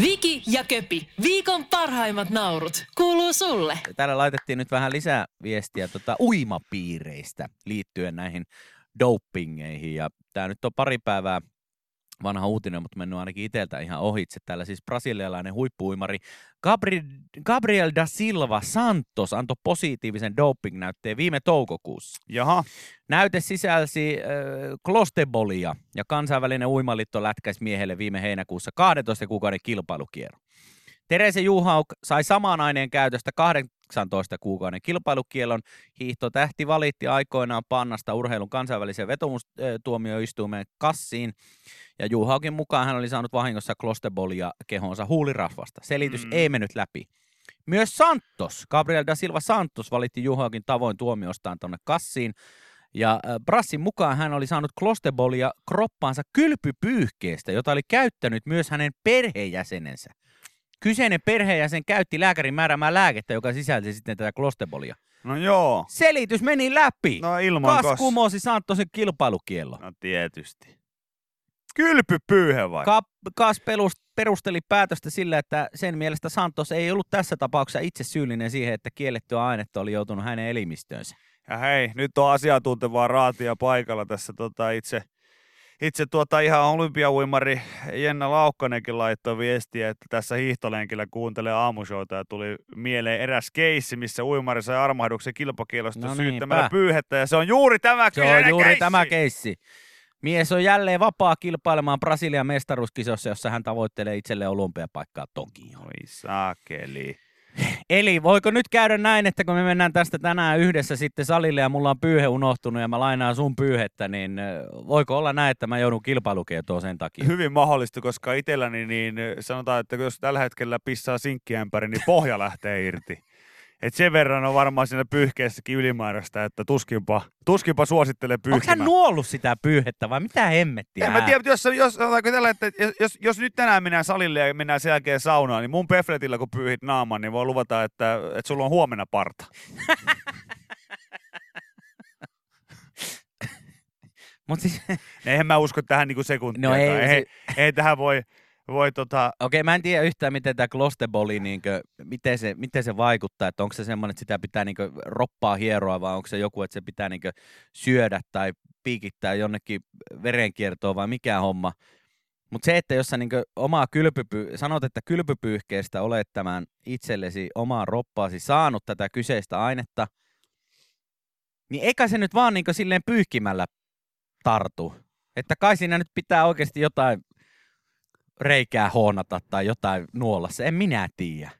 Viki ja Köpi, viikon parhaimmat naurut, kuuluu sulle. Täällä laitettiin nyt vähän lisää viestiä tota uimapiireistä liittyen näihin dopingeihin. Ja tämä nyt on pari päivää vanha uutinen, mutta mennyt ainakin itseltä ihan ohitse. Täällä siis brasilialainen huippuuimari Gabri- Gabriel da Silva Santos antoi positiivisen doping-näytteen viime toukokuussa. Jaha. Näyte sisälsi äh, klostebolia ja kansainvälinen uimaliitto lätkäisi miehelle viime heinäkuussa 12 kuukauden kilpailukierro. Terese Juhauk sai saman aineen käytöstä 18 kuukauden kilpailukielon. Hiihtotähti valitti aikoinaan pannasta urheilun kansainvälisen vetomustuomioistuimeen kassiin. Ja Juhaukin mukaan hän oli saanut vahingossa klostebolia kehonsa huulirasvasta. Selitys mm. ei mennyt läpi. Myös Santos, Gabriel da Silva Santos valitti Juhaukin tavoin tuomiostaan tuonne kassiin. Ja äh, Brassin mukaan hän oli saanut klostebolia kroppaansa kylpypyyhkeestä, jota oli käyttänyt myös hänen perheenjäsenensä. Kyseinen perheenjäsen käytti lääkärin määräämää lääkettä, joka sisälsi sitten tätä klostebolia. No joo. Selitys meni läpi. No ilman Kas kumosi Santosin kilpailukiellon. No tietysti. Kylpypyyhe vai? Ka- Kas pelust- perusteli päätöstä sillä, että sen mielestä Santos ei ollut tässä tapauksessa itse syyllinen siihen, että kiellettyä ainetta oli joutunut hänen elimistöönsä. Ja hei, nyt on asiantuntevaa raatia paikalla tässä tota itse, itse tuota ihan olympiauimari Jenna Laukkanenkin laittoi viestiä, että tässä hiihtolenkillä kuuntelee aamushowta ja tuli mieleen eräs keissi, missä uimari sai armahduksen kilpakielosta No syyttämällä niinpä. pyyhettä ja se on juuri tämä Se on juuri keissi. tämä keissi. Mies on jälleen vapaa kilpailemaan Brasilian mestaruuskisossa, jossa hän tavoittelee itselleen olympiapaikkaa Tokioon. Oi saakeli. Eli voiko nyt käydä näin, että kun me mennään tästä tänään yhdessä sitten salille ja mulla on pyyhe unohtunut ja mä lainaan sun pyyhettä, niin voiko olla näin, että mä joudun kilpailukietoon sen takia? Hyvin mahdollista, koska itselläni niin sanotaan, että jos tällä hetkellä pissaa sinkkiämpäri, niin pohja lähtee irti. Et sen verran on varmaan siinä pyyhkeessäkin ylimääräistä, että tuskinpa, tuskinpa suosittelee Onko hän pyyhkimään. nuollut sitä pyyhettä vai mitä hemmettiä? En mä tiedä, jos, jos, tällä, että jos, jos, jos, nyt tänään mennään salille ja mennään sen jälkeen saunaan, niin mun pefletillä kun pyyhit naaman, niin voi luvata, että, että sulla on huomenna parta. Mut siis, Eihän mä usko tähän niinku sekuntia. No ei, ei, se- ei, tähän voi, voi tota, Okei, mä en tiedä yhtään, miten tämä klosteboli, niinkö, miten, se, miten se vaikuttaa, että onko se semmoinen, että sitä pitää niinkö roppaa hieroa, vai onko se joku, että se pitää niinkö syödä tai piikittää jonnekin verenkiertoon, vai mikä homma. Mutta se, että jos sä niinkö omaa kylpypy, sanot, että kylpypyyhkeestä olet tämän itsellesi omaa roppaasi saanut tätä kyseistä ainetta, niin eikä se nyt vaan niinkö silleen pyyhkimällä tartu. Että kai siinä nyt pitää oikeasti jotain reikää hoonata tai jotain nuolassa. En minä tiedä.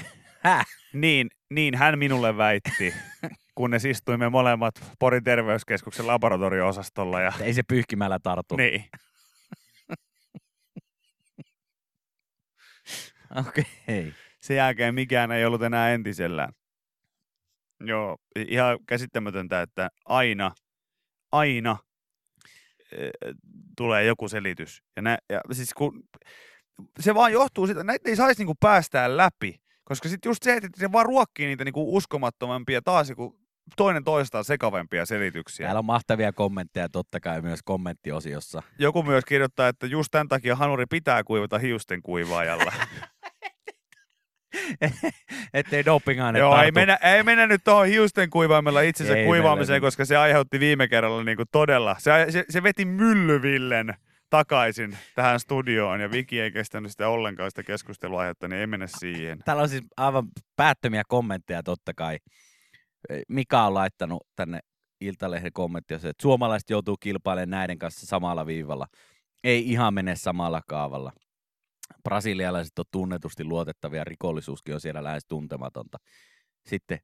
Häh? niin, niin hän minulle väitti, kunnes istuimme molemmat Porin terveyskeskuksen laboratorio-osastolla. Ja, Ei se pyyhkimällä tartu. niin. Okei. Okay. sen jälkeen mikään ei ollut enää entisellään. Joo, ihan käsittämätöntä, että aina, aina tulee joku selitys. Ja, nä, ja siis kun, se vaan johtuu siitä, näitä ei saisi niinku päästää läpi. Koska sitten just se, että se vaan ruokkii niitä niinku uskomattomampia taas joku toinen toistaan sekavempia selityksiä. Täällä on mahtavia kommentteja totta kai myös kommenttiosiossa. Joku myös kirjoittaa, että just tämän takia hanuri pitää kuivata hiusten kuivaajalla. Ettei dopingaine Joo, tartu. ei mennä, ei mennä nyt tuohon hiusten kuivaimella itsensä Ei kuivaamiseen, mennä. koska se aiheutti viime kerralla niin kuin todella. Se, se, se veti myllyvillen takaisin tähän studioon ja Viki ei kestänyt sitä ollenkaan sitä keskusteluaihetta, niin ei mennä siihen. Täällä on siis aivan päättömiä kommentteja totta kai. Mika on laittanut tänne Iltalehden kommenttiossa, että suomalaiset joutuu kilpailemaan näiden kanssa samalla viivalla. Ei ihan mene samalla kaavalla. Brasilialaiset on tunnetusti luotettavia, rikollisuuskin on siellä lähes tuntematonta. Sitten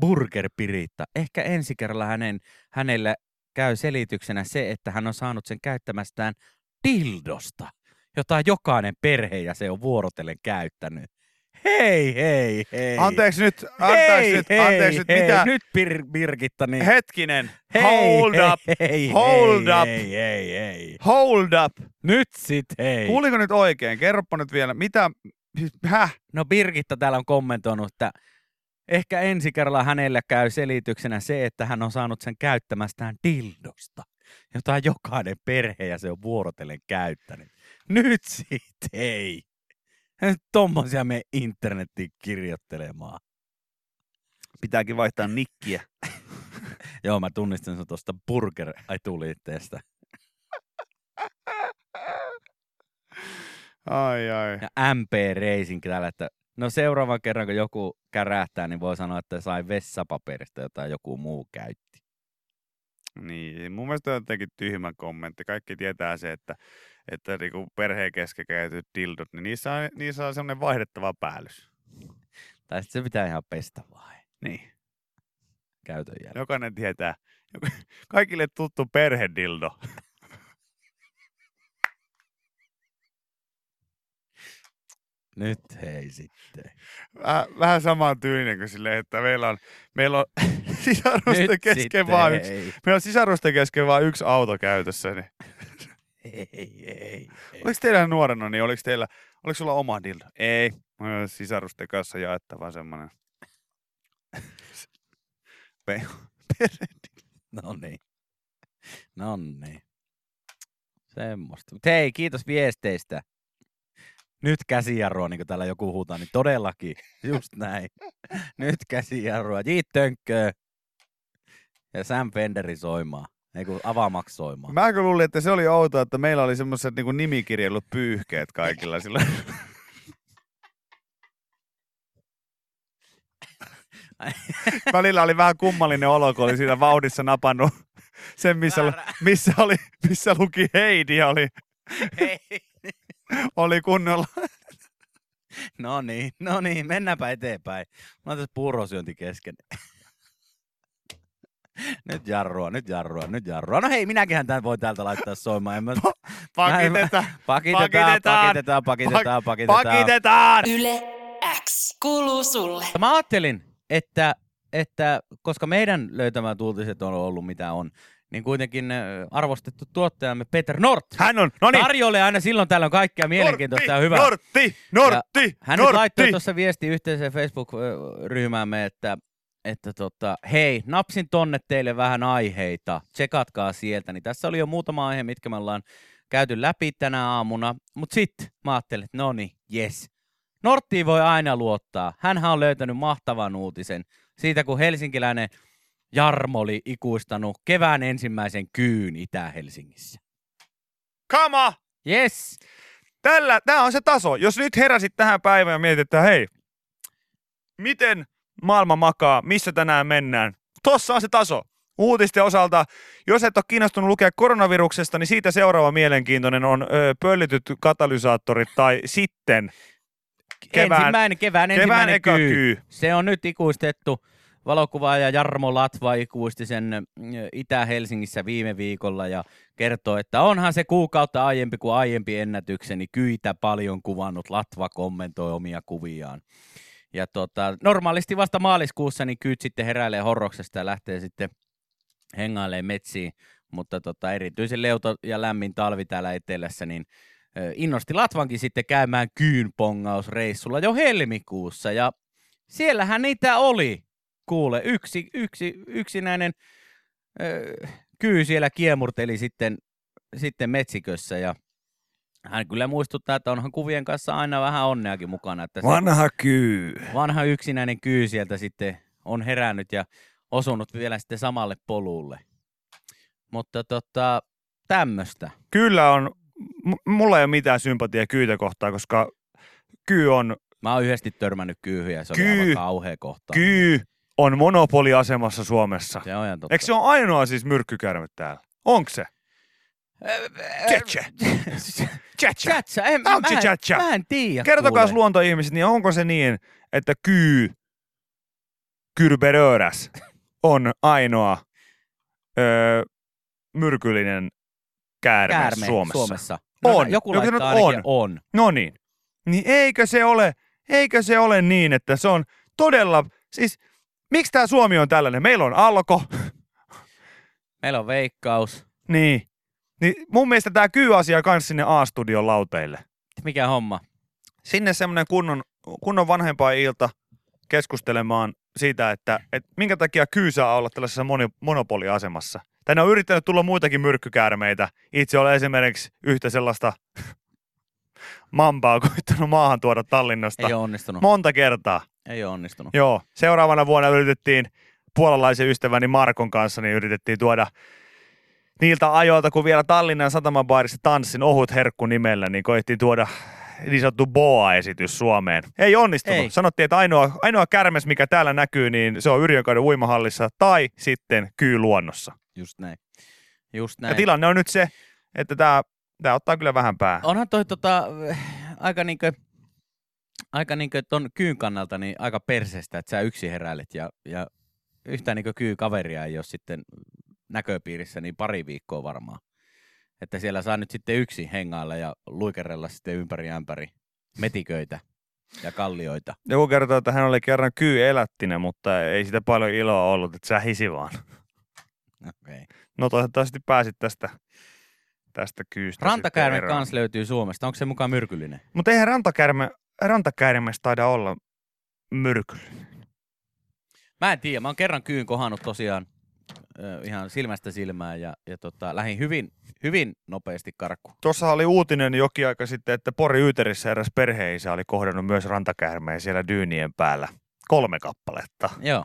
Burger Piritta. Ehkä ensi kerralla hänen, hänelle käy selityksenä se, että hän on saanut sen käyttämästään dildosta, jota jokainen perhe ja se on vuorotellen käyttänyt. Hei, hei, hei. Anteeksi nyt, anteeksi nyt, anteeksi nyt, hei, mitä? Nyt Pir- Birgitta, niin. Hetkinen, hei, hold hei, up, hei, hold hei, up. Hei, hei, hei. hold up. Nyt sit hei. Kuuliko nyt oikein? Kerropa nyt vielä, mitä, häh? No Birgitta täällä on kommentoinut, että ehkä ensi kerralla hänellä käy selityksenä se, että hän on saanut sen käyttämästään dildosta, jota jokainen perhe ja se on vuorotellen käyttänyt. Nyt siitä ei. Nyt tommosia me internettiin kirjoittelemaan. Pitääkin vaihtaa nikkiä. Joo, mä tunnistin sen tuosta burger ai tuliitteesta. Ai ai. Ja MP Racing täällä, että no seuraavan kerran kun joku kärähtää, niin voi sanoa, että sai vessapaperista, jota joku muu käytti. Niin, mun mielestä on jotenkin tyhmä kommentti. Kaikki tietää se, että, että niinku perheen kesken käytetyt dildot, niin niissä on, niissä on semmoinen vaihdettava päällys. Tai sitten se pitää ihan pestä vai Niin. käytön jälkeen. Jokainen tietää. Kaikille tuttu perhedildo. Nyt hei sitten. Vähän, vähän saman tyylinen kuin silleen, että meillä on, meillä on sisarusten kesken vaan yksi, meillä on sisarusten kesken vaan yksi auto käytössä. Niin. Ei, ei, ei. Oliko teillä nuorena, niin oliko teillä, oliko sulla oma dildo? Ei. Sisarusten kanssa jaettava semmoinen. No niin. No niin. Semmoista. Mut hei, kiitos viesteistä. Nyt käsijarrua, niin kuin täällä joku huutaa, niin todellakin. Just näin. Nyt käsijarrua. Jiit Tönkkö. Ja Sam Fenderi soimaan. Ei kun avaamaksi soimaan. Mä kun luulin, että se oli outoa, että meillä oli semmoiset niin nimikirjellut pyyhkeet kaikilla silloin. Välillä oli vähän kummallinen olo, kun oli siinä vauhdissa napannut sen, missä, missä, oli, missä luki Heidi oli, oli kunnolla. No niin, no niin, mennäänpä eteenpäin. Mä oon tässä puurosyönti kesken. Nyt jarrua, nyt jarrua, nyt jarrua. No hei, minäkin tämän voi täältä laittaa soimaan. En mä... Pakiteta, Pakitetaan, pakitetaan, pakitetaan, pakitetaan. pakitetaan! Yle X kuuluu sulle. Mä ajattelin, että, että koska meidän löytämät uutiset on ollut mitä on, niin kuitenkin arvostettu tuottajamme Peter Nort Hän on, no niin. tarjoilee aina silloin tällöin kaikkea mielenkiintoista ja hyvää. Nortti, Nortti, Hän nyt Nortti. laittoi tuossa viesti yhteiseen Facebook-ryhmäämme, että, että tota, hei, napsin tonne teille vähän aiheita, tsekatkaa sieltä. Niin tässä oli jo muutama aihe, mitkä me ollaan käyty läpi tänä aamuna, mutta sitten mä ajattelin, että no niin, yes. Norttiin voi aina luottaa. Hänhän on löytänyt mahtavan uutisen siitä, kun helsinkiläinen Jarmo oli ikuistanut kevään ensimmäisen kyyn Itä-Helsingissä. On! Yes! Tällä, tämä on se taso. Jos nyt heräsit tähän päivään ja mietit, että hei, miten maailma makaa, missä tänään mennään. Tossa on se taso. Uutisten osalta, jos et ole kiinnostunut lukea koronaviruksesta, niin siitä seuraava mielenkiintoinen on ö, pöllityt katalysaattorit tai sitten Kevään- ensimmäinen, kevään, kevään ensimmäinen kyy. kyy. Se on nyt ikuistettu. Valokuvaaja Jarmo Latva ikuisti sen Itä-Helsingissä viime viikolla ja kertoo, että onhan se kuukautta aiempi kuin aiempi ennätykseni. Kyitä paljon kuvannut. Latva kommentoi omia kuviaan. Ja tota, normaalisti vasta maaliskuussa niin kyyt sitten heräilee horroksesta ja lähtee sitten hengailemaan metsiin. Mutta tota, erityisen leuto ja lämmin talvi täällä etelässä, niin innosti Latvankin sitten käymään kyynpongausreissulla jo helmikuussa. Ja siellähän niitä oli, kuule, yksi, yksi, yksinäinen ö, kyy siellä kiemurteli sitten, sitten metsikössä ja hän kyllä muistuttaa, että onhan kuvien kanssa aina vähän onneakin mukana. Että Vanha kyy. vanha yksinäinen kyy sieltä sitten on herännyt ja osunut vielä sitten samalle polulle. Mutta tota, tämmöistä. Kyllä on, m- mulla ei ole mitään sympatia kyytä kohtaan, koska kyy on, Mä oon yhdesti törmännyt kyyhyä ja se oli Kyy. aivan kauhea kohta. kyy on monopoliasemassa Suomessa. Se on ihan totta. Eikö se ole ainoa siis myrkkykärme täällä? Onko se? Tchetche. Tchetche. Chacha, en, mä, en- chacha? Mä en tiedä. Kertokaa luontoihmiset, niin onko se niin, että kyy, kyrberöräs, on ainoa öö, myrkyllinen käärme, Käärme Suomessa? Suomessa. On. Joku Joku laittaa ainakin on. No niin. Niin eikö se ole, eikö se ole niin, että se on todella, siis miksi tämä Suomi on tällainen? Meillä on alko, Meillä on veikkaus. niin. Niin mun mielestä tämä kyy-asia kans sinne A-studion lauteille. Mikä homma? sinne semmoinen kunnon, kunnon vanhempaa ilta keskustelemaan siitä, että, että minkä takia kyy saa olla tällaisessa moni, monopoliasemassa. Tänne on yrittänyt tulla muitakin myrkkykäärmeitä. Itse olen esimerkiksi yhtä sellaista Mamba on koittanut maahan tuoda Tallinnasta Ei ole onnistunut. monta kertaa. Ei ole onnistunut. Joo. Seuraavana vuonna yritettiin puolalaisen ystäväni Markon kanssa, niin yritettiin tuoda niiltä ajoilta, kun vielä Tallinnan satamabaarissa tanssin ohut herkku nimellä, niin koettiin tuoda niin sanottu Boa-esitys Suomeen. Ei onnistunut. Ei. Sanottiin, että ainoa, ainoa kärmes, mikä täällä näkyy, niin se on Yrjönkaiden uimahallissa tai sitten Kyy luonnossa. Just näin. Just Ja näin. tilanne on nyt se, että tämä, tämä ottaa kyllä vähän päähän. Onhan toi tota, aika niinkö, aika niinkö ton kyyn kannalta niin aika perseestä, että sä yksin heräilet ja, ja yhtään niinkö kyy kaveria ei ole sitten näköpiirissä niin pari viikkoa varmaan. Että siellä saa nyt sitten yksi hengailla ja luikerella sitten ympäri ämpäri metiköitä ja kallioita. Joku kertoo, että hän oli kerran Kyy elättinen, mutta ei sitä paljon iloa ollut, että sähisi vaan. Okay. No toivottavasti pääsit tästä, tästä kyystä. Rantakäärme kans löytyy Suomesta. Onko se mukaan myrkyllinen? Mutta eihän rantakäärme, rantakäärmeestä taida olla myrkyllinen. Mä en tiedä. Mä oon kerran kyyn kohannut tosiaan ihan silmästä silmään ja, ja tota, lähdin hyvin, hyvin nopeasti karkuun. Tuossa oli uutinen jokin aika sitten, että Pori Yyterissä eräs perheisä oli kohdannut myös rantakäärmeen siellä dyynien päällä. Kolme kappaletta, Joo.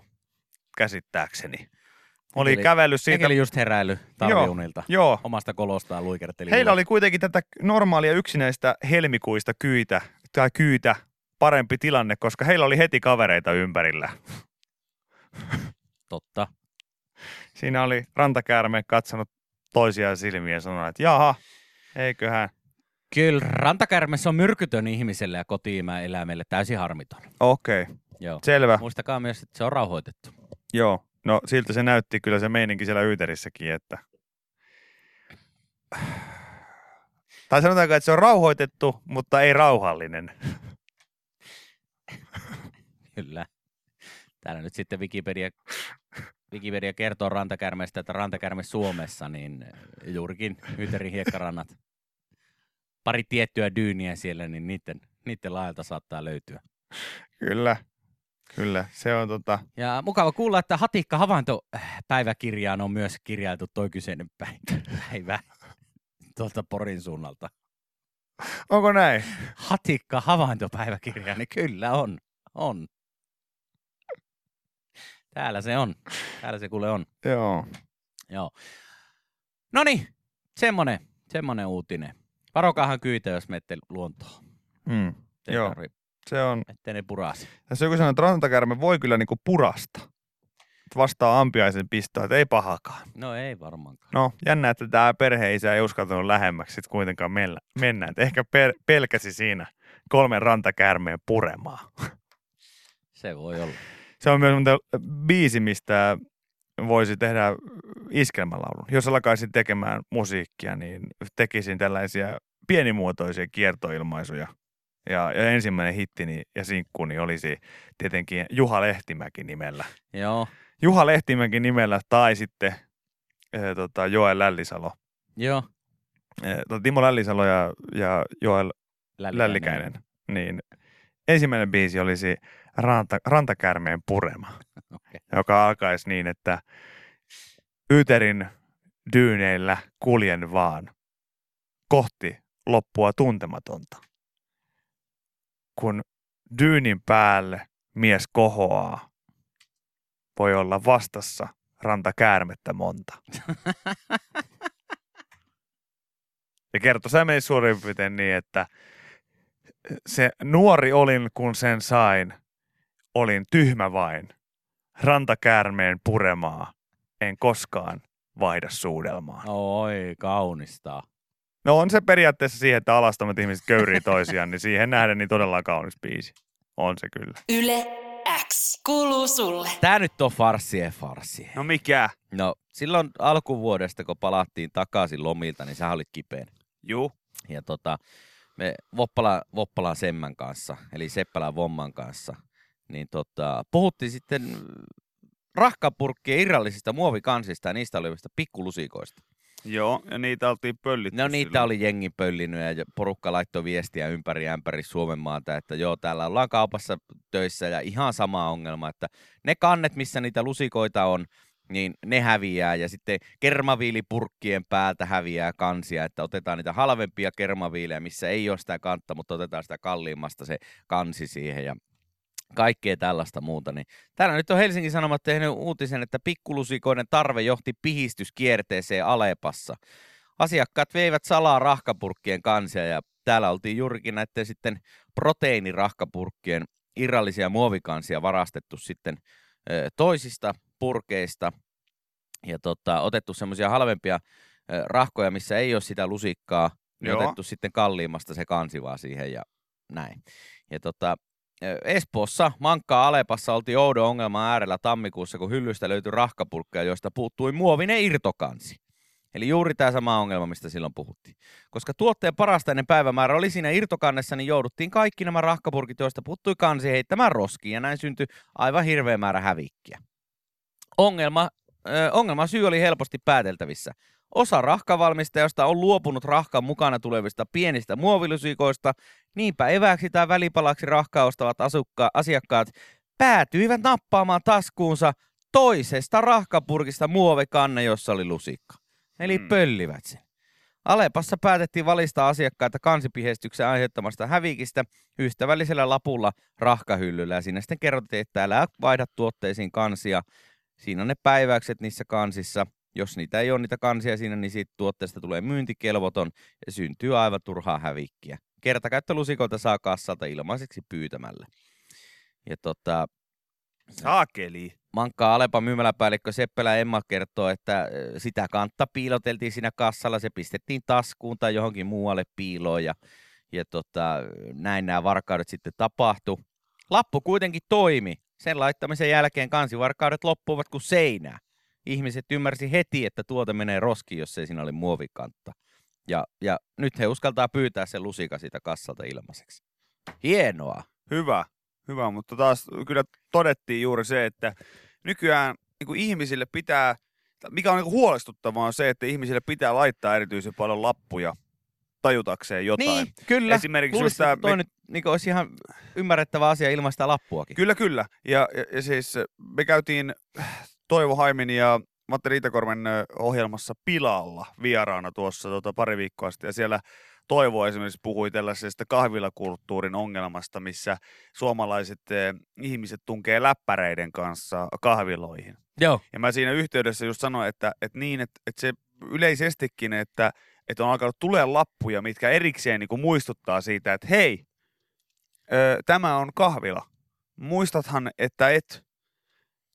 käsittääkseni. Oli Eli- kävellyt Siitä... oli just heräily talviunilta. Joo, Omasta kolostaan luikerteli. Heillä oli kuitenkin tätä normaalia yksinäistä helmikuista kyitä, tai kyytä parempi tilanne, koska heillä oli heti kavereita ympärillä. Totta. Siinä oli rantakäärme katsonut toisiaan silmiä ja sanonut, että jaha, eiköhän. Kyllä, rantakärmes on myrkytön ihmiselle ja kotiimään eläimelle täysin harmiton. Okei, okay. Joo. selvä. Muistakaa myös, että se on rauhoitettu. Joo, no siltä se näytti kyllä se meininki siellä Yyterissäkin, että... Tai sanotaanko, että se on rauhoitettu, mutta ei rauhallinen. Kyllä. Täällä nyt sitten Wikipedia, Wikipedia kertoo rantakärmestä, että rantakärme Suomessa, niin juurikin Hyyterin hiekkarannat. Pari tiettyä dyyniä siellä, niin niiden, niiden laajalta saattaa löytyä. Kyllä, kyllä. Se on tota... Ja mukava kuulla, että Hatikka havaintopäiväkirjaan on myös kirjailtu toi kyseinen päivä, päivä tuolta Porin suunnalta. Onko näin? Hatikka havaintopäiväkirja, niin kyllä on. On. Täällä se on. Täällä se kuule on. Joo. Joo. No niin, semmonen, semmonen uutinen. Varokaahan kyitä, jos menette luontoon. Mm. Joo. tarvi, Se on, ettei ne puraasi. tässä joku sanoo, että rantakäärme voi kyllä niinku purasta. Vastaa ampiaisen pistoa, että ei pahakaan. No ei varmaankaan. No, jännä, että tämä perheisä ei uskaltanut lähemmäksi sit kuitenkaan mennä. mennä. Et ehkä per, pelkäsi siinä kolmen rantakäärmeen puremaa. Se voi olla. Se on myös biisi, mistä voisi tehdä iskelmälaulun. Jos alkaisin tekemään musiikkia, niin tekisin tällaisia pienimuotoisia kiertoilmaisuja. Ja, ja ensimmäinen hittini ja sinkkuni olisi tietenkin Juha Lehtimäki nimellä. Joo, Juha Lehtimäki nimellä tai sitten e, tota, Joel Lällisalo. joo. E, tota, Timo Lällisalo ja, ja Joel Lällikäinen. Niin ensimmäinen biisi olisi Ranta, Rantakärmeen purema, Okei. joka alkaisi niin, että Yterin dyyneillä kuljen vaan kohti loppua tuntematonta. Kun dyynin päälle mies kohoaa, voi olla vastassa rantakäärmettä monta. Ja kertoi se meni suurin piirtein niin, että se nuori olin, kun sen sain, olin tyhmä vain. Rantakäärmeen puremaa, en koskaan vaihda suudelmaa. Oi, kaunista. No on se periaatteessa siihen, että alastomat ihmiset köyrii toisiaan, niin siihen nähden niin todella kaunis biisi. On se kyllä. Yle X kuuluu sulle. Tää nyt on farssie farssie. No mikä? No, silloin alkuvuodesta, kun palattiin takaisin lomilta, niin sä olit kipeä. Juu. Ja tota, me Voppala, Voppalan Semmän kanssa, eli Seppälän Vomman kanssa, niin tota, puhuttiin sitten rahkapurkkien irrallisista muovikansista ja niistä olevista pikkulusikoista. Joo, ja niitä oltiin pöllitty No niitä silloin. oli jengi pöllinyt ja porukka laittoi viestiä ympäri ämpäri Suomen maata, että joo, täällä ollaan kaupassa töissä ja ihan sama ongelma, että ne kannet, missä niitä lusikoita on, niin ne häviää. Ja sitten kermaviilipurkkien päältä häviää kansia, että otetaan niitä halvempia kermaviilejä, missä ei ole sitä kantta, mutta otetaan sitä kalliimmasta se kansi siihen ja kaikkea tällaista muuta. Niin täällä nyt on Helsingin Sanomat tehnyt uutisen, että pikkulusikoiden tarve johti pihistyskierteeseen Alepassa. Asiakkaat veivät salaa rahkapurkkien kansia ja täällä oltiin juurikin näiden sitten proteiinirahkapurkkien irrallisia muovikansia varastettu sitten toisista purkeista ja tota, otettu semmoisia halvempia rahkoja, missä ei ole sitä lusikkaa, niin otettu sitten kalliimmasta se kansi vaan siihen ja näin. Ja tota, Espoossa, Mankkaa Alepassa oltiin oudon ongelman äärellä tammikuussa, kun hyllystä löytyi rahkapurkkeja, joista puuttui muovinen irtokansi. Eli juuri tämä sama ongelma, mistä silloin puhuttiin. Koska tuotteen parastainen päivämäärä oli siinä irtokannessa, niin jouduttiin kaikki nämä rahkapurkit, joista puuttui kansi heittämään roskiin, ja näin syntyi aivan hirveä määrä hävikkiä. Ongelma, äh, ongelman syy oli helposti pääteltävissä. Osa rahkavalmistajasta on luopunut rahkan mukana tulevista pienistä muovilusikoista, niinpä eväksi tai välipalaksi rahkaa ostavat asukka- asiakkaat päätyivät nappaamaan taskuunsa toisesta rahkapurkista muovikanne, jossa oli lusikka. Eli Mm. pöllivät sen. Alepassa päätettiin valistaa asiakkaita kansipihestyksen aiheuttamasta hävikistä ystävällisellä lapulla rahkahyllyllä. Ja siinä sitten kerrottiin, että älä vaihda tuotteisiin kansia. Siinä on ne päiväykset niissä kansissa. Jos niitä ei ole niitä kansia siinä, niin siitä tuotteesta tulee myyntikelvoton ja syntyy aivan turhaa hävikkiä. Kertakäyttölusikoita saa kassalta ilmaiseksi pyytämällä. Ja tota, Saakeli. Mankkaa Alepan myymäläpäällikkö Seppälä Emma kertoo, että ö, sitä kantta piiloteltiin siinä kassalla, se pistettiin taskuun tai johonkin muualle piiloon ja, ja tota, näin nämä varkaudet sitten tapahtu. Lappu kuitenkin toimi. Sen laittamisen jälkeen kansivarkaudet loppuivat kuin seinää. Ihmiset ymmärsi heti, että tuote menee roskiin, jos ei siinä oli muovikantta. Ja, ja nyt he uskaltaa pyytää sen lusika siitä kassalta ilmaiseksi. Hienoa. Hyvä, hyvä, mutta taas kyllä todettiin juuri se, että nykyään niin ihmisille pitää, mikä on niin huolestuttavaa on se, että ihmisille pitää laittaa erityisen paljon lappuja tajutakseen jotain. Niin, kyllä. Esimerkiksi Luulisin, että toi nyt niin olisi ihan ymmärrettävä asia ilman sitä lappuakin. Kyllä, kyllä. Ja, ja, ja siis me käytiin Toivo Haimin ja Matti Riitakormen ohjelmassa Pilalla vieraana tuossa tota, pari viikkoa sitten. Ja siellä Toivo esimerkiksi puhui tällaisesta kahvilakulttuurin ongelmasta, missä suomalaiset eh, ihmiset tunkee läppäreiden kanssa kahviloihin. Joo. Ja mä siinä yhteydessä just sanoin, että, että niin, että, että se yleisestikin, että, että on alkanut tulee lappuja, mitkä erikseen niin kuin muistuttaa siitä, että hei, ö, tämä on kahvila. Muistathan, että et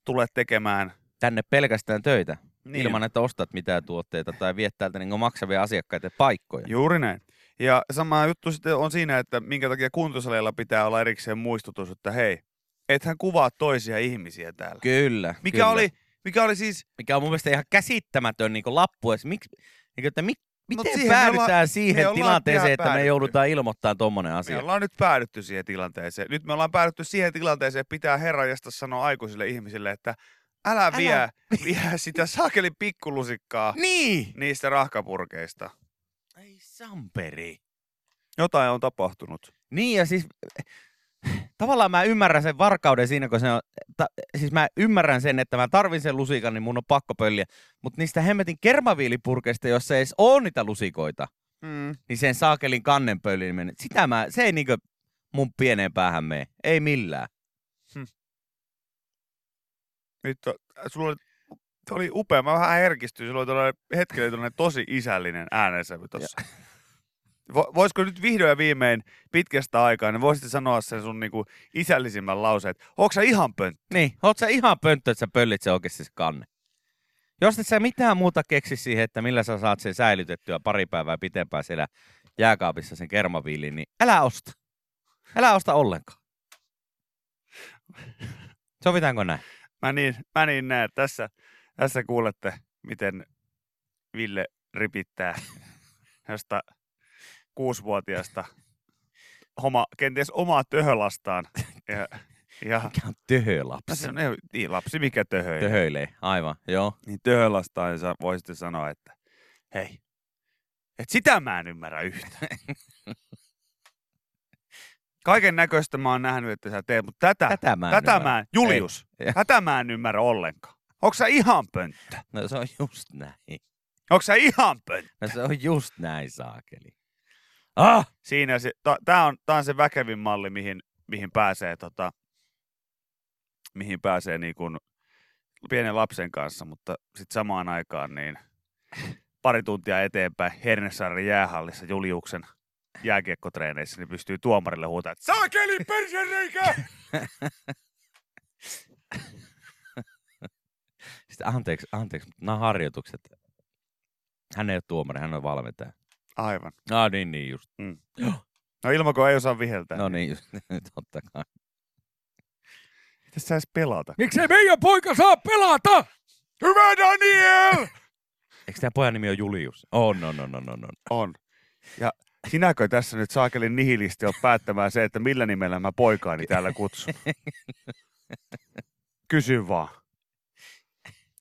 tule tekemään Tänne pelkästään töitä, niin, ilman että ostat mitään tuotteita tai viet täältä niin maksavia asiakkaita paikkoja. Juuri näin. Ja sama juttu sitten on siinä, että minkä takia kuntosaleilla pitää olla erikseen muistutus, että hei, ethän kuvaa toisia ihmisiä täällä. Kyllä. Mikä kyllä. oli, mikä oli siis, Mikä on mun mielestä ihan käsittämätön niin lappu. Miksi, niin, että mi, miten siihen me päädytään me siihen tilanteeseen, että me päädytty. joudutaan ilmoittamaan tommonen me asia? ollaan nyt päädytty siihen tilanteeseen. Nyt me ollaan päädytty siihen tilanteeseen, että pitää herranjasta sanoa aikuisille ihmisille, että älä, Älä- vie, vie sitä saakeli pikkulusikkaa Niin! niistä rahkapurkeista. Ei samperi. Jotain on tapahtunut. Niin ja siis tavallaan mä ymmärrän sen varkauden siinä, kun se on, ta, siis mä ymmärrän sen, että mä tarvin sen lusikan, niin mun on pakko pölliä. Mutta niistä hemmetin kermaviilipurkeista, jos ei edes ole niitä lusikoita, Mm. niin sen saakelin kannen pölliminen, sitä mä, se ei niinkö mun pieneen päähän mene. Ei millään. Nyt on, sulla oli, se oli upea. Mä vähän herkistyin. Sulla oli tällainen hetkellä tällainen tosi isällinen äänensävy tossa. Vo, voisiko nyt vihdoin ja viimein pitkästä aikaa, niin voisit sanoa sen sun niinku isällisimmän lauseen, että onko sä ihan pönttö? Niin, oot sä ihan pönttö, että sä pöllit se oikeasti se kanne. Jos et sä mitään muuta keksi siihen, että millä sä saat sen säilytettyä pari päivää pitempään siellä jääkaapissa sen kermaviilin, niin älä osta. Älä osta ollenkaan. Sovitaanko näin? Mä niin, mä niin näen. Tässä, tässä kuulette, miten Ville ripittää josta kuusivuotiaasta oma, kenties omaa töhölastaan. Ja, ja Mikä on töhö no lapsi? se on niin, lapsi, mikä töhöilee. Töhöilee, aivan, joo. Niin töhölastaan sä voisitte sanoa, että hei, et sitä mä en ymmärrä yhtään. Kaiken näköistä mä oon nähnyt, että sä teet, mutta tätä, Tätä mä en tätä ymmärrä. mä en, Julius, Ei. tätä mä en ymmärrä ollenkaan. Onko sä ihan pönttö? No se on just näin. Onko sä ihan pönttö? No se on just näin, saakeli. Ah! Siinä se, ta, tää, on, tää on se väkevin malli, mihin, mihin pääsee, tota, mihin pääsee niin kuin pienen lapsen kanssa, mutta sitten samaan aikaan niin pari tuntia eteenpäin Hernesaaren jäähallissa Juliuksen jääkiekkotreeneissä, niin pystyy tuomarille huutamaan, että saakeli persereikä! Sitten anteeksi, anteeksi, mutta nämä harjoitukset. Hän ei ole tuomari, hän on valmentaja. Aivan. Ah niin, niin just. No Ilmako ei osaa viheltää. No niin, just, totta kai. Miten sä edes pelata? Miksei meidän poika saa pelata? Hyvä Daniel! Eikö tämä pojan nimi on Julius? On, on, on, on, on. on. On. Ja sinäkö tässä nyt saakelin nihilisti on päättämään se, että millä nimellä mä poikaani täällä kutsun? Kysy vaan.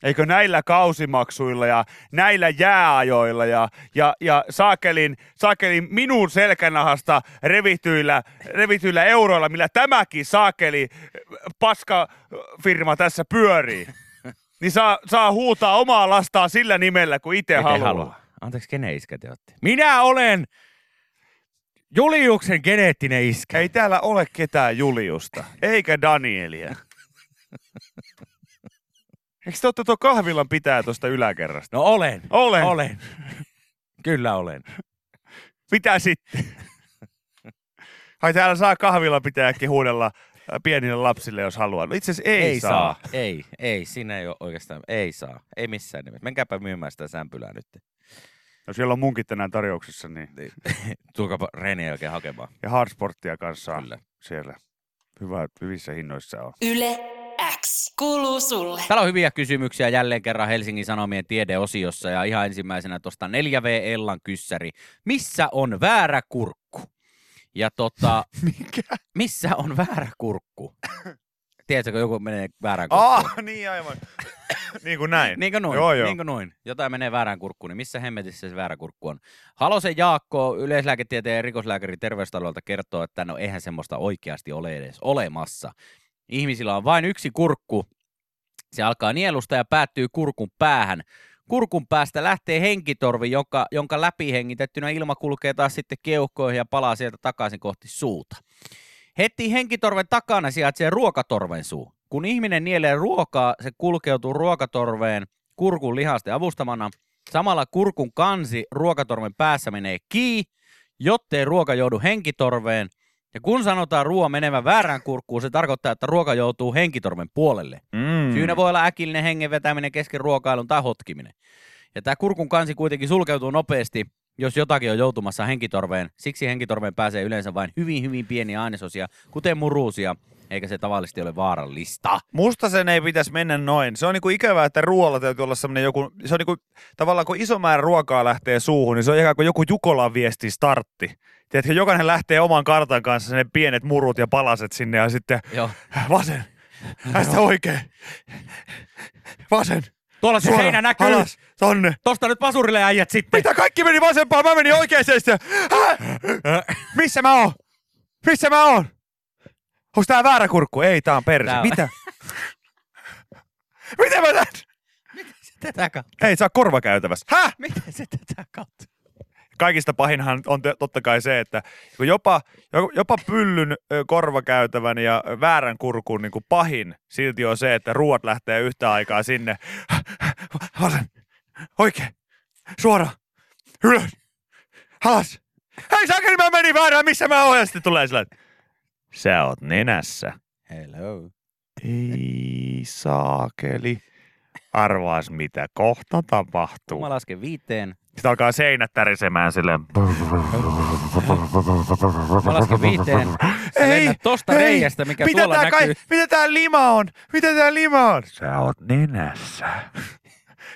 Eikö näillä kausimaksuilla ja näillä jääajoilla ja, ja, ja saakelin, saakelin minun selkänahasta revityillä, revityillä euroilla, millä tämäkin saakeli paskafirma tässä pyörii, niin saa, saa huutaa omaa lastaan sillä nimellä, kun itse haluaa. haluaa? Anteeksi, kenen iskä te olette? Minä olen Juliuksen geneettinen iskä. Ei täällä ole ketään Juliusta, eikä Danielia. Eikö te olette tuo kahvilan pitää tuosta yläkerrasta? No olen. Olen. Olen. Kyllä olen. Mitä sitten? Ai täällä saa kahvilla pitääkin huudella äh, pienille lapsille, jos haluaa. No itse asiassa ei, ei saa. saa. Ei, ei. Siinä ei ole oikeastaan. Ei saa. Ei missään nimessä. Menkääpä myymään sitä sämpylää nyt. No siellä on munkit tänään tarjouksissa, niin. Tulkaapa reenien jälkeen hakemaan. Ja hardsporttia kanssa on Kyllä. siellä. Hyvä, hyvissä hinnoissa on. Yle X kuuluu sulle. Täällä on hyviä kysymyksiä jälleen kerran Helsingin Sanomien tiedeosiossa ja ihan ensimmäisenä tuosta 4V Ellan kyssäri. Missä on väärä kurkku? Ja tota, Mikä? missä on väärä kurkku? Tiedätkö, kun joku menee väärään kurkkuun? Ah, niin aivan. niin kuin näin. Niin kuin noin, Joo, joo. niin kuin noin. Jotain menee väärään kurkkuun, niin missä hemmetissä se väärä kurkku on? Halosen Jaakko, yleislääketieteen ja rikoslääkäri terveystaloilta kertoo, että no eihän semmoista oikeasti ole edes olemassa. Ihmisillä on vain yksi kurkku. Se alkaa nielusta ja päättyy kurkun päähän. Kurkun päästä lähtee henkitorvi, joka, jonka läpi hengitettynä ilma kulkee taas sitten keuhkoihin ja palaa sieltä takaisin kohti suuta. Heti henkitorven takana sijaitsee ruokatorven suu. Kun ihminen nielee ruokaa, se kulkeutuu ruokatorveen kurkun lihasten avustamana. Samalla kurkun kansi ruokatorven päässä menee kii, jottei ruoka joudu henkitorveen. Ja kun sanotaan ruoan menevän väärään kurkkuun, se tarkoittaa, että ruoka joutuu henkitorven puolelle. Mm. Syynä voi olla äkillinen hengen vetäminen kesken ruokailun tai hotkiminen. Ja tämä kurkun kansi kuitenkin sulkeutuu nopeasti, jos jotakin on joutumassa henkitorveen. Siksi henkitorveen pääsee yleensä vain hyvin, hyvin pieniä ainesosia, kuten muruusia, eikä se tavallisesti ole vaarallista. Musta sen ei pitäisi mennä noin. Se on niinku ikävää, että ruoalla täytyy olla semmoinen joku, se on niinku, tavallaan kun iso määrä ruokaa lähtee suuhun, niin se on ikään kuin joku Jukolan viesti startti. Tiedätkö, jokainen lähtee oman kartan kanssa ne pienet murut ja palaset sinne ja sitten Joo. vasen, tästä oikein, vasen, Tuolla se suora, seinä näkyy. alas, tonne. Tosta nyt pasurille äijät sitten. Mitä kaikki meni vasempaan, mä menin sitten. Hä? Missä mä oon? Missä mä oon? Onko tää väärä kurkku? Ei, tää on perse. Tää on- Mitä? Mitä mä teen? Tätä kautta. Ei saa korvakäytävässä. Häh? Miten se tätä kautta? Kaikista pahinhan on te- totta kai se, että jopa, jo- jopa pyllyn korvakäytävän ja väärän kurkun niin kuin pahin silti on se, että ruoat lähtee yhtä aikaa sinne. Vasen, oikein, suora, ylös, alas. Hei sakeli, mä menin väärään, missä mä oon? Ja sitten tulee sillä, että sä oot nenässä. Hello. Ei saakeli. Arvaas mitä kohta tapahtuu. Mä lasken viiteen. Sitten alkaa seinät tärisemään silleen. Mä lasken viiteen. Sä lennät tosta reiästä, mikä mitä tuolla tää näkyy. mitä tää lima on? Mitä tää lima on? Sä oot nenässä.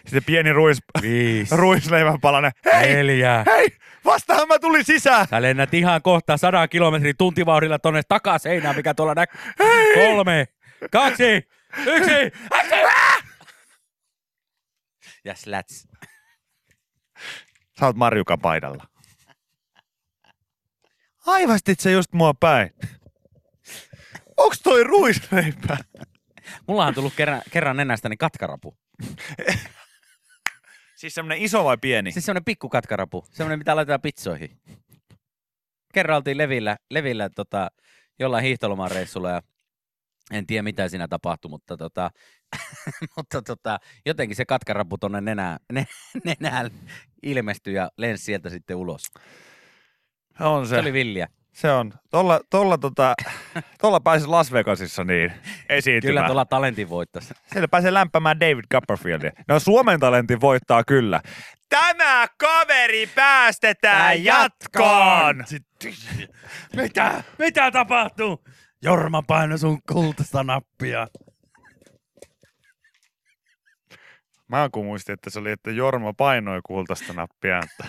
Sitten pieni ruis, Viisi. ruisleivän palanen. Hei, Neljä. hei, vastahan mä tulin sisään. Sä lennät ihan kohta 100 kilometrin tuntivauhdilla tonne takaseinään, mikä tuolla näkyy. Kolme, kaksi, yksi. Ja slats. Sä oot Marjukan paidalla. Aivastit sä just mua päin. Onks toi ruisleipä? Mulla on tullut kerran, kerran nenästäni katkarapu. Siis semmonen iso vai pieni? Siis semmonen pikku katkarapu. Semmonen, mitä laitetaan pizzoihin. Kerran oltiin Levillä, Levillä tota, jollain hiihtolomaan reissulla ja en tiedä mitä siinä tapahtui, mutta, tota, mutta tota, jotenkin se katkarapu tonne nenään, ne, nenään ilmestyi ja lensi sieltä sitten ulos. On Se, se. oli villiä. Se on. Tolla, tolla, tota, tolla pääsi Las Vegasissa niin esiintymään. Kyllä tuolla talentin voittaisi. Siellä pääsee lämpämään David Copperfieldia. No Suomen talentin voittaa kyllä. Tämä kaveri päästetään jatkoon! Mitä? Mitä tapahtuu? Jorma paino sun kultaista nappia. Mä kun muistin, että se oli, että Jorma painoi kultaista nappia. Että...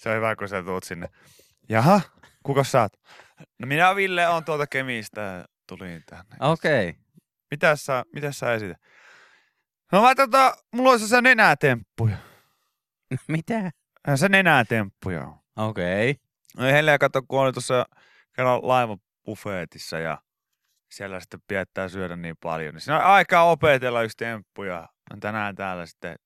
se on hyvä, kun sä tuut sinne. Jaha, kuka sä oot? No minä Ville on tuolta Kemistä ja tulin tänne. Okei. Okay. Mitäs sä, mitäs sä esität? No mä tota, mulla olisi se nenätemppuja. Mitä? Äh, Se nenätemppuja on. Okei. Okay. No helleen kato, kun oli tuossa kerran laivabuffeetissa ja siellä sitten piettää syödä niin paljon. Niin siinä on aikaa opetella yksi temppu ja on tänään täällä sitten.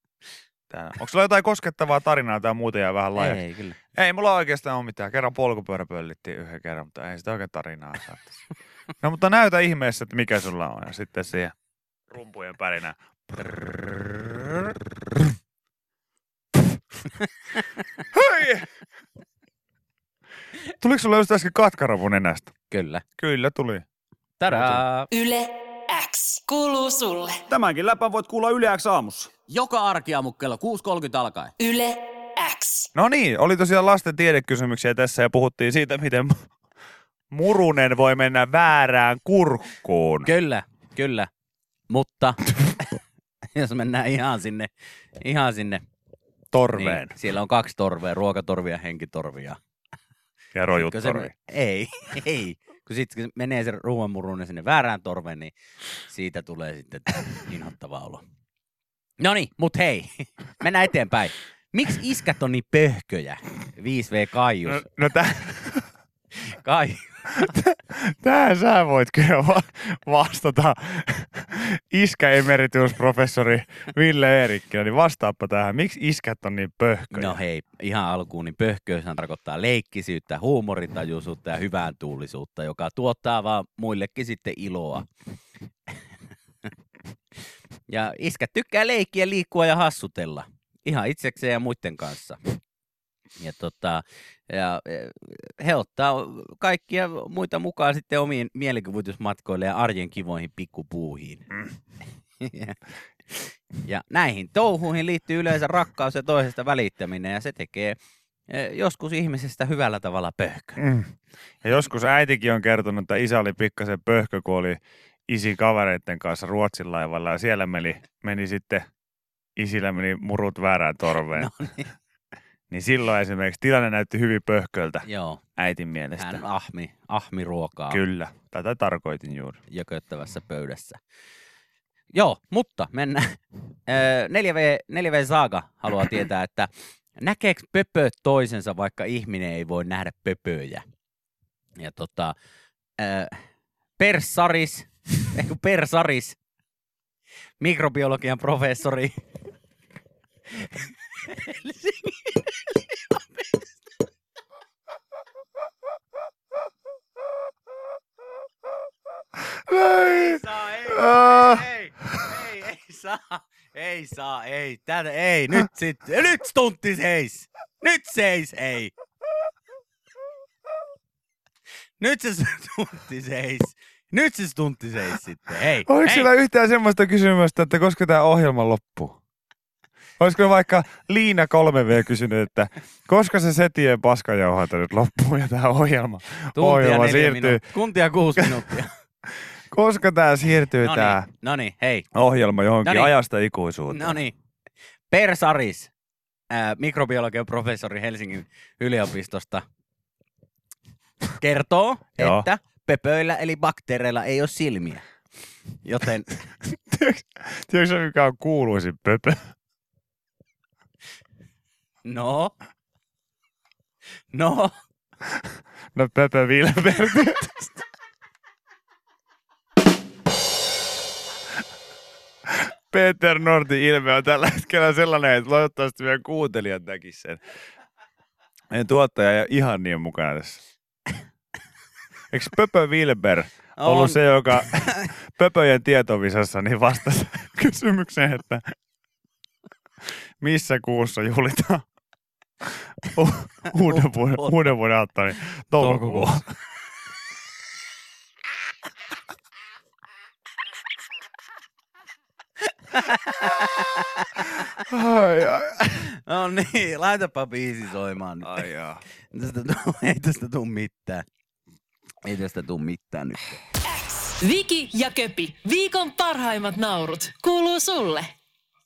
Täällä. Onko sulla jotain koskettavaa tarinaa tai muuta ja vähän laaja? Ei, kyllä. Ei mulla oikeastaan ole mitään. Kerran polkupyörä pöllittiin yhden kerran, mutta ei sitä oikein tarinaa saa. No mutta näytä ihmeessä, että mikä sulla on. Ja sitten siihen rumpujen pärinä. Hei! Tuliko sulla just äsken katkaravun nenästä? Kyllä. Kyllä tuli. Tadaa! Yle X kuuluu sulle. Tämänkin läpän voit kuulla Yle X aamussa. Joka arkiaamu kello 6.30 alkaen. Yle X. No niin, oli tosiaan lasten tiedekysymyksiä tässä ja puhuttiin siitä, miten murunen voi mennä väärään kurkkuun. Kyllä, kyllä. Mutta jos mennään ihan sinne, ihan sinne. Torveen Niin, siellä on kaksi torvea, ruokatorvi ja henkitorvi. Ja ja Kun se, rojuttorvi. ei, ei. Kun sitten menee se ruoanmurunen sinne väärään torveen, niin siitä tulee sitten inhottava olo. No niin, mut hei, mennään eteenpäin. Miksi iskät on niin pöhköjä? 5V Kaius. No, no tä, Kai. tähän sä voit kyllä va- vastata. Iskä emeritusprofessori Ville Eerikkilä, niin vastaappa tähän. Miksi iskät on niin pöhköjä? No hei, ihan alkuun, niin pöhköyshän tarkoittaa leikkisyyttä, huumoritajuisuutta ja hyvän tuulisuutta, joka tuottaa vaan muillekin sitten iloa. Ja iskät tykkää leikkiä, liikkua ja hassutella. Ihan itsekseen ja muiden kanssa. Ja, tota, ja eh, he ottaa kaikkia muita mukaan sitten omiin mielikuvitusmatkoille ja arjen kivoihin pikkupuuhiin. ja, ja näihin touhuihin liittyy yleensä rakkaus ja toisesta välittäminen ja se tekee eh, joskus ihmisestä hyvällä tavalla pöhkö. Mm. Ja joskus äitikin on kertonut, että isä oli pikkasen pöhkö, kun oli isi kavereiden kanssa Ruotsin laivalla ja siellä meni, meni sitten, isillä meni murut väärään torveen. No niin, Niin silloin esimerkiksi tilanne näytti hyvin pöhköltä joo, äitin mielestä. hän ahmi, ahmi ruokaa Kyllä, tätä tarkoitin juuri. jököttävässä pöydässä. Joo, mutta mennään. Ö, 4V, 4V Saaga haluaa tietää, että näkeekö pöpöt toisensa, vaikka ihminen ei voi nähdä pöpöjä? Ja tota, ö, Persaris, ei kun Persaris, mikrobiologian professori. Ei saa, ei, Ah. ei, ei, ei saa, ei saa, ei, tätä, ei, nyt sitten, nyt stuntti seis, nyt seis, ei. Nyt se stuntti seis, nyt se stuntti seis sitten, ei. Oliko ei. siellä yhtään semmoista kysymystä, että koska tämä ohjelma loppuu? Olisiko vaikka Liina 3V kysynyt, että koska se setien paskajauhanta nyt loppuu ja tämä ohjelma, Tuntia ohjelma siirtyy, minuuttia, tuntia kuusi minuuttia. koska tämä siirtyy No tämä niin, no niin, hei, ohjelma johonkin Noniin. ajasta ikuisuuteen. No niin. Persaris, ää, mikrobiologian professori Helsingin yliopistosta, kertoo, että pöpöillä eli bakteereilla ei ole silmiä. Joten Tiedätkö mikä on kuuluisin pöpö? no, no, No Wilbert. Peter Nordin ilme on tällä hetkellä sellainen, että toivottavasti meidän kuuntelijat näkis sen. Meidän tuottaja ja ihan niin mukana tässä. Eikö Pöpö Wilber ollut On. se, joka Pöpöjen tietovisassa niin vastasi kysymykseen, että missä kuussa juhlitaan uuden vuoden, uuden vuoden aattona, niin toukokuu. ai, ai. No niin, laitapa biisi soimaan nyt. ai jaa. Tästä ei tästä tuu mitään. Ei tästä tuu mitään nyt. Viki ja Köpi, viikon parhaimmat naurut, kuuluu sulle.